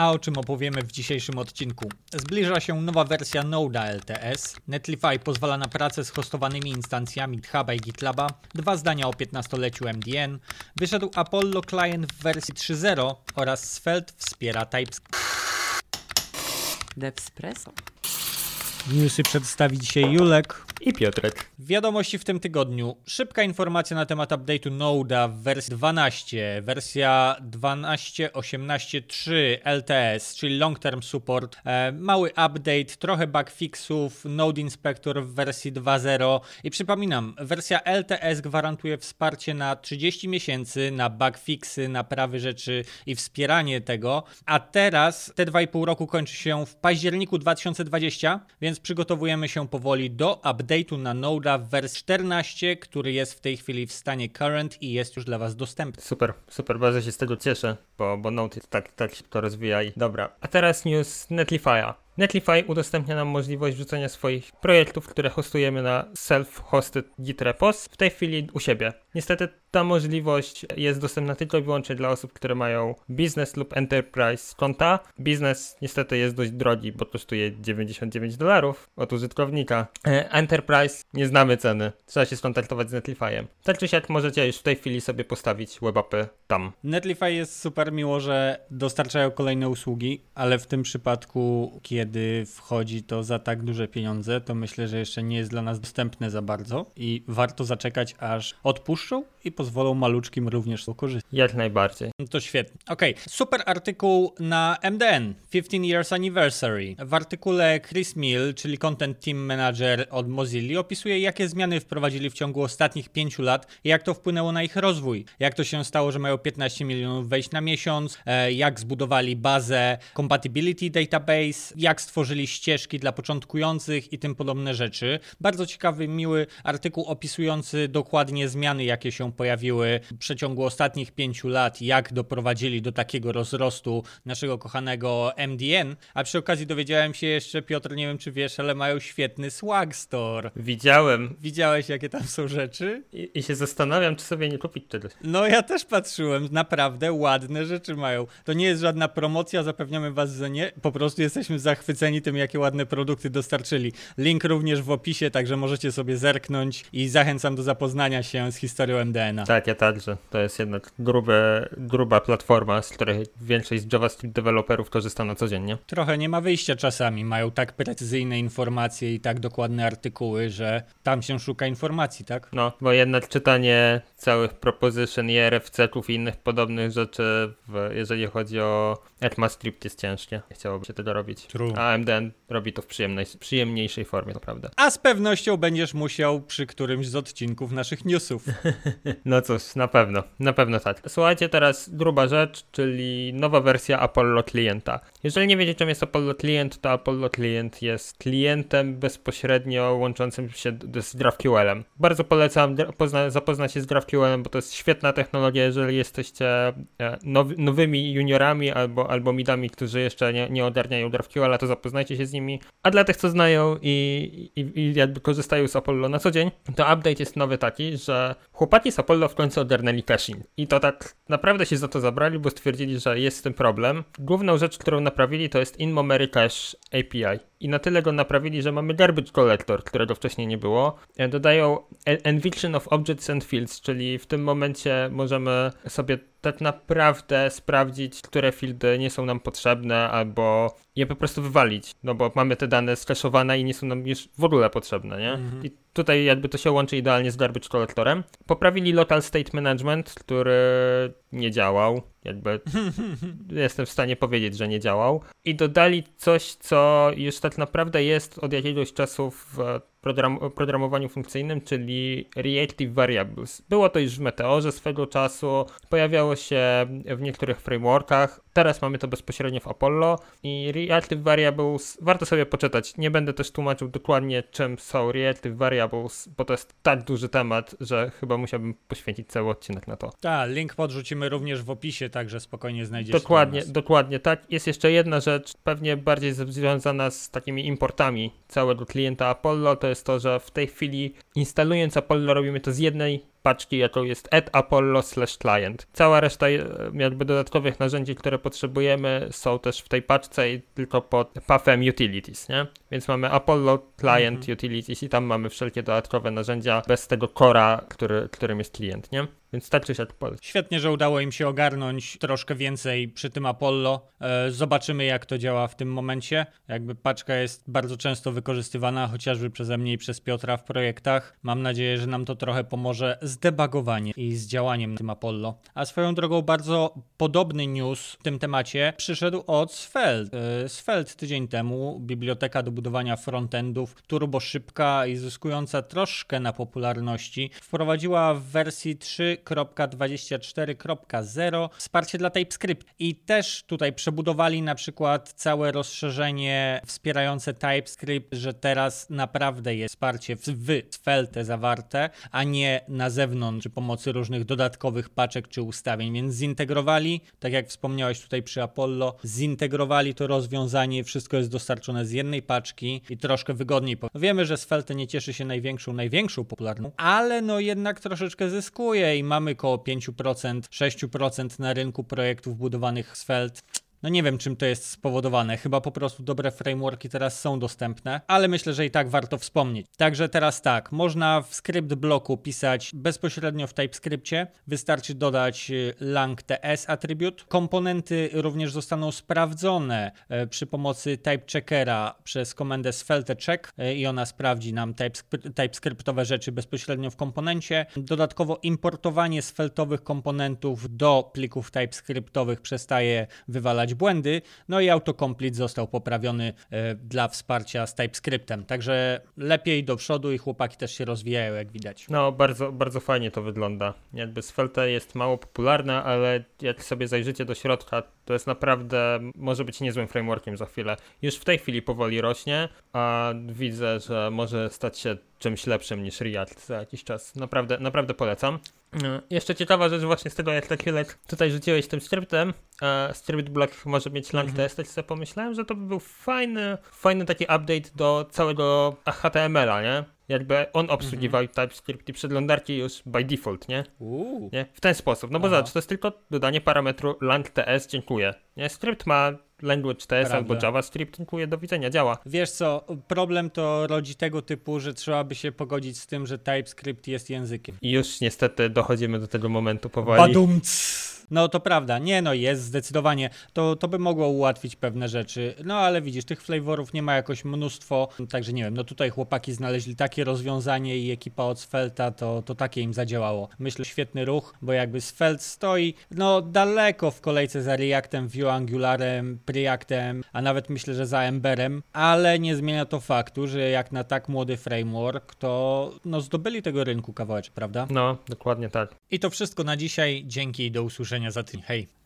a o czym opowiemy w dzisiejszym odcinku. Zbliża się nowa wersja Node LTS. Netlify pozwala na pracę z hostowanymi instancjami GitHuba i GitLaba. Dwa zdania o 15-leciu MDN. Wyszedł Apollo Client w wersji 3.0 oraz Svelte wspiera TypeScript. Devspresso. Newsy przedstawi dzisiaj Julek. I Piotrek. Wiadomości w tym tygodniu. Szybka informacja na temat update'u Node'a w wersji 12, wersja 12.18.3 LTS, czyli Long Term Support. E, mały update, trochę bugfixów, Node Inspector w wersji 2.0 i przypominam, wersja LTS gwarantuje wsparcie na 30 miesięcy na bugfixy, naprawy rzeczy i wspieranie tego, a teraz te 2,5 roku kończy się w październiku 2020, więc przygotowujemy się powoli do update'u update'u na Node'a w wersji 14, który jest w tej chwili w stanie current i jest już dla Was dostępny. Super, super, bardzo się z tego cieszę, bo, bo tak, tak się to rozwija i dobra. A teraz news Netlify'a. Netlify udostępnia nam możliwość wrzucenia swoich projektów, które hostujemy na self-hosted Git repos w tej chwili u siebie. Niestety ta możliwość jest dostępna tylko i wyłącznie dla osób, które mają business lub enterprise konta. Biznes niestety jest dość drogi, bo kosztuje 99 dolarów od użytkownika. E, enterprise nie znamy ceny. Trzeba się skontaktować z Netlifyem. Tak czy siak możecie już w tej chwili sobie postawić webapy tam. Netlify jest super miło, że dostarczają kolejne usługi, ale w tym przypadku, kiedy wchodzi to za tak duże pieniądze, to myślę, że jeszcze nie jest dla nas dostępne za bardzo i warto zaczekać, aż odpuszczą i pozwolą maluczkim również korzystać. Jak najbardziej. No to świetnie. Okay. super artykuł na MDN, 15 Years Anniversary. W artykule Chris Mill, czyli Content Team Manager od Mozilla, opisuje, jakie zmiany wprowadzili w ciągu ostatnich pięciu lat i jak to wpłynęło na ich rozwój. Jak to się stało, że mają 15 milionów wejść na miesiąc, e, jak zbudowali bazę Compatibility Database, jak stworzyli ścieżki dla początkujących i tym podobne rzeczy. Bardzo ciekawy, miły artykuł opisujący dokładnie zmiany, jakie się pojawiły w przeciągu ostatnich pięciu lat, jak doprowadzili do takiego rozrostu naszego kochanego MDN. A przy okazji dowiedziałem się jeszcze, Piotr, nie wiem czy wiesz, ale mają świetny swag store. Widziałem. Widziałeś, jakie tam są rzeczy? I, i się zastanawiam, czy sobie nie kupić czegoś. No ja też patrzyłem, naprawdę ładne rzeczy mają. To nie jest żadna promocja, zapewniamy was, że nie. Po prostu jesteśmy zachwyceni tym, jakie ładne produkty dostarczyli. Link również w opisie, także możecie sobie zerknąć i zachęcam do zapoznania się z historią MDN-a. Tak, ja także. To jest jednak grube, gruba platforma, z której większość z JavaScript deweloperów korzysta na co dzień, nie? Trochę nie ma wyjścia czasami. Mają tak precyzyjne informacje i tak dokładne artykuły, że tam się szuka informacji, tak? No, bo jednak czytanie całych proposition i RFC-ków i innych podobnych rzeczy, w, jeżeli chodzi o ECMAScript jest ciężkie. Nie chciałoby się tego robić. True. A MDN robi to w przyjemnej, przyjemniejszej formie, naprawdę. A z pewnością będziesz musiał przy którymś z odcinków naszych newsów. no cóż, na pewno, na pewno tak. Słuchajcie teraz druga rzecz, czyli nowa wersja Apollo klienta. Jeżeli nie wiecie czym jest Apollo Client, to Apollo Client jest klientem bezpośrednio łączącym się z GraphQL-em. Bardzo polecam pozna, zapoznać się z GraphQL-em, bo to jest świetna technologia, jeżeli jesteście e, nowy, nowymi juniorami albo, albo midami, którzy jeszcze nie, nie ogarniają GraphQL-a, to zapoznajcie się z nimi. A dla tych, co znają i, i, i jakby korzystają z Apollo na co dzień, to update jest nowy taki, że chłopaki z Apollo w końcu ogarnęli caching. I to tak naprawdę się za to zabrali, bo stwierdzili, że jest z tym problem. Główną rzecz, którą naprawili, to jest in-memory cache API i na tyle go naprawili, że mamy garbage collector, którego wcześniej nie było. E, dodają envision of objects and fields, czyli w tym momencie możemy sobie tak naprawdę sprawdzić, które fieldy nie są nam potrzebne, albo je po prostu wywalić, no bo mamy te dane skaszowane i nie są nam już w ogóle potrzebne, nie? Mhm. I tutaj jakby to się łączy idealnie z garbage collectorem. Poprawili local state management, który nie działał, jakby jestem w stanie powiedzieć, że nie działał. I dodali coś, co już tak naprawdę jest od jakiegoś czasu w program programowaniu funkcyjnym, czyli Reactive Variables. Było to już w Meteorze swego czasu, pojawiało się w niektórych frameworkach, teraz mamy to bezpośrednio w Apollo i Reactive Variables warto sobie poczytać. Nie będę też tłumaczył dokładnie czym są Reactive Variables, bo to jest tak duży temat, że chyba musiałbym poświęcić cały odcinek na to. Tak, link podrzucimy również w opisie, także spokojnie znajdziesz. Dokładnie, dokładnie tak. Jest jeszcze jedna rzecz, pewnie bardziej związana z takimi importami całego klienta Apollo, to jest to, że w tej chwili instalując Apollo robimy to z jednej paczki, jaką jest add apollo slash client. Cała reszta e, jakby dodatkowych narzędzi, które potrzebujemy są też w tej paczce i tylko pod pathem utilities, nie? Więc mamy Apollo client mhm. utilities i tam mamy wszelkie dodatkowe narzędzia bez tego cora, który, którym jest klient, nie? Więc tak czy siak Świetnie, że udało im się ogarnąć troszkę więcej przy tym Apollo. E, zobaczymy, jak to działa w tym momencie. Jakby paczka jest bardzo często wykorzystywana, chociażby przeze mnie i przez Piotra w projektach. Mam nadzieję, że nam to trochę pomoże z debugowaniem i z działaniem tym Apollo. A swoją drogą bardzo podobny news w tym temacie przyszedł od Svelte. E, Svelte tydzień temu, biblioteka do budowania frontendów, turbo szybka i zyskująca troszkę na popularności, wprowadziła w wersji 3 3.24.0 wsparcie dla TypeScript. I też tutaj przebudowali na przykład całe rozszerzenie wspierające TypeScript, że teraz naprawdę jest wsparcie w, w Svelte zawarte, a nie na zewnątrz przy pomocy różnych dodatkowych paczek czy ustawień. Więc zintegrowali, tak jak wspomniałeś tutaj przy Apollo, zintegrowali to rozwiązanie, wszystko jest dostarczone z jednej paczki i troszkę wygodniej. Wiemy, że Svelte nie cieszy się największą, największą popularną, ale no jednak troszeczkę zyskuje i mamy około 5%, 6% na rynku projektów budowanych Feld. No nie wiem, czym to jest spowodowane. Chyba po prostu dobre frameworki teraz są dostępne, ale myślę, że i tak warto wspomnieć. Także teraz tak, można w skrypt bloku pisać bezpośrednio w TypeScriptie. Wystarczy dodać y, lang ts attribute. Komponenty również zostaną sprawdzone e, przy pomocy typecheckera przez komendę svelte check e, i ona sprawdzi nam TypeScriptowe rzeczy bezpośrednio w komponencie. Dodatkowo importowanie sfeltowych komponentów do plików TypeScriptowych przestaje wywalać błędy, no i autocomplete został poprawiony e, dla wsparcia z TypeScriptem, także lepiej do przodu i chłopaki też się rozwijają, jak widać. No, bardzo, bardzo fajnie to wygląda. Jakby Svelte jest mało popularna, ale jak sobie zajrzycie do środka, to jest naprawdę, może być niezłym frameworkiem za chwilę. Już w tej chwili powoli rośnie, a widzę, że może stać się czymś lepszym niż React za jakiś czas. Naprawdę, naprawdę polecam. No, jeszcze ciekawa rzecz właśnie z tego, jak tak chwilę tutaj rzuciłeś tym skryptem, a script block może mieć lang test, mm sobie pomyślałem, że to by był fajny, fajny taki update do całego HTML-a, nie? jakby on obsługiwał mm -hmm. TypeScript i przeglądarki już by default, nie? nie? W ten sposób, no bo zobacz, to jest tylko dodanie parametru lang.ts, dziękuję. Nie? Skrypt ma language TS albo JavaScript, dziękuję, do widzenia, działa. Wiesz co, problem to rodzi tego typu, że trzeba by się pogodzić z tym, że TypeScript jest językiem. I już niestety dochodzimy do tego momentu powoli. Badumc! No to prawda, nie no jest zdecydowanie, to, to by mogło ułatwić pewne rzeczy, no ale widzisz, tych flavorów nie ma jakoś mnóstwo, także nie wiem, no tutaj chłopaki znaleźli takie rozwiązanie i ekipa od Svelta to, to takie im zadziałało. Myślę, świetny ruch, bo jakby Svelte stoi no daleko w kolejce za Reactem, Vue Angularem, Preactem, a nawet myślę, że za Emberem, ale nie zmienia to faktu, że jak na tak młody framework, to no zdobyli tego rynku kawałeczek, prawda? No, dokładnie tak. I to wszystko na dzisiaj, dzięki i do usłyszenia za tydzień. Hej!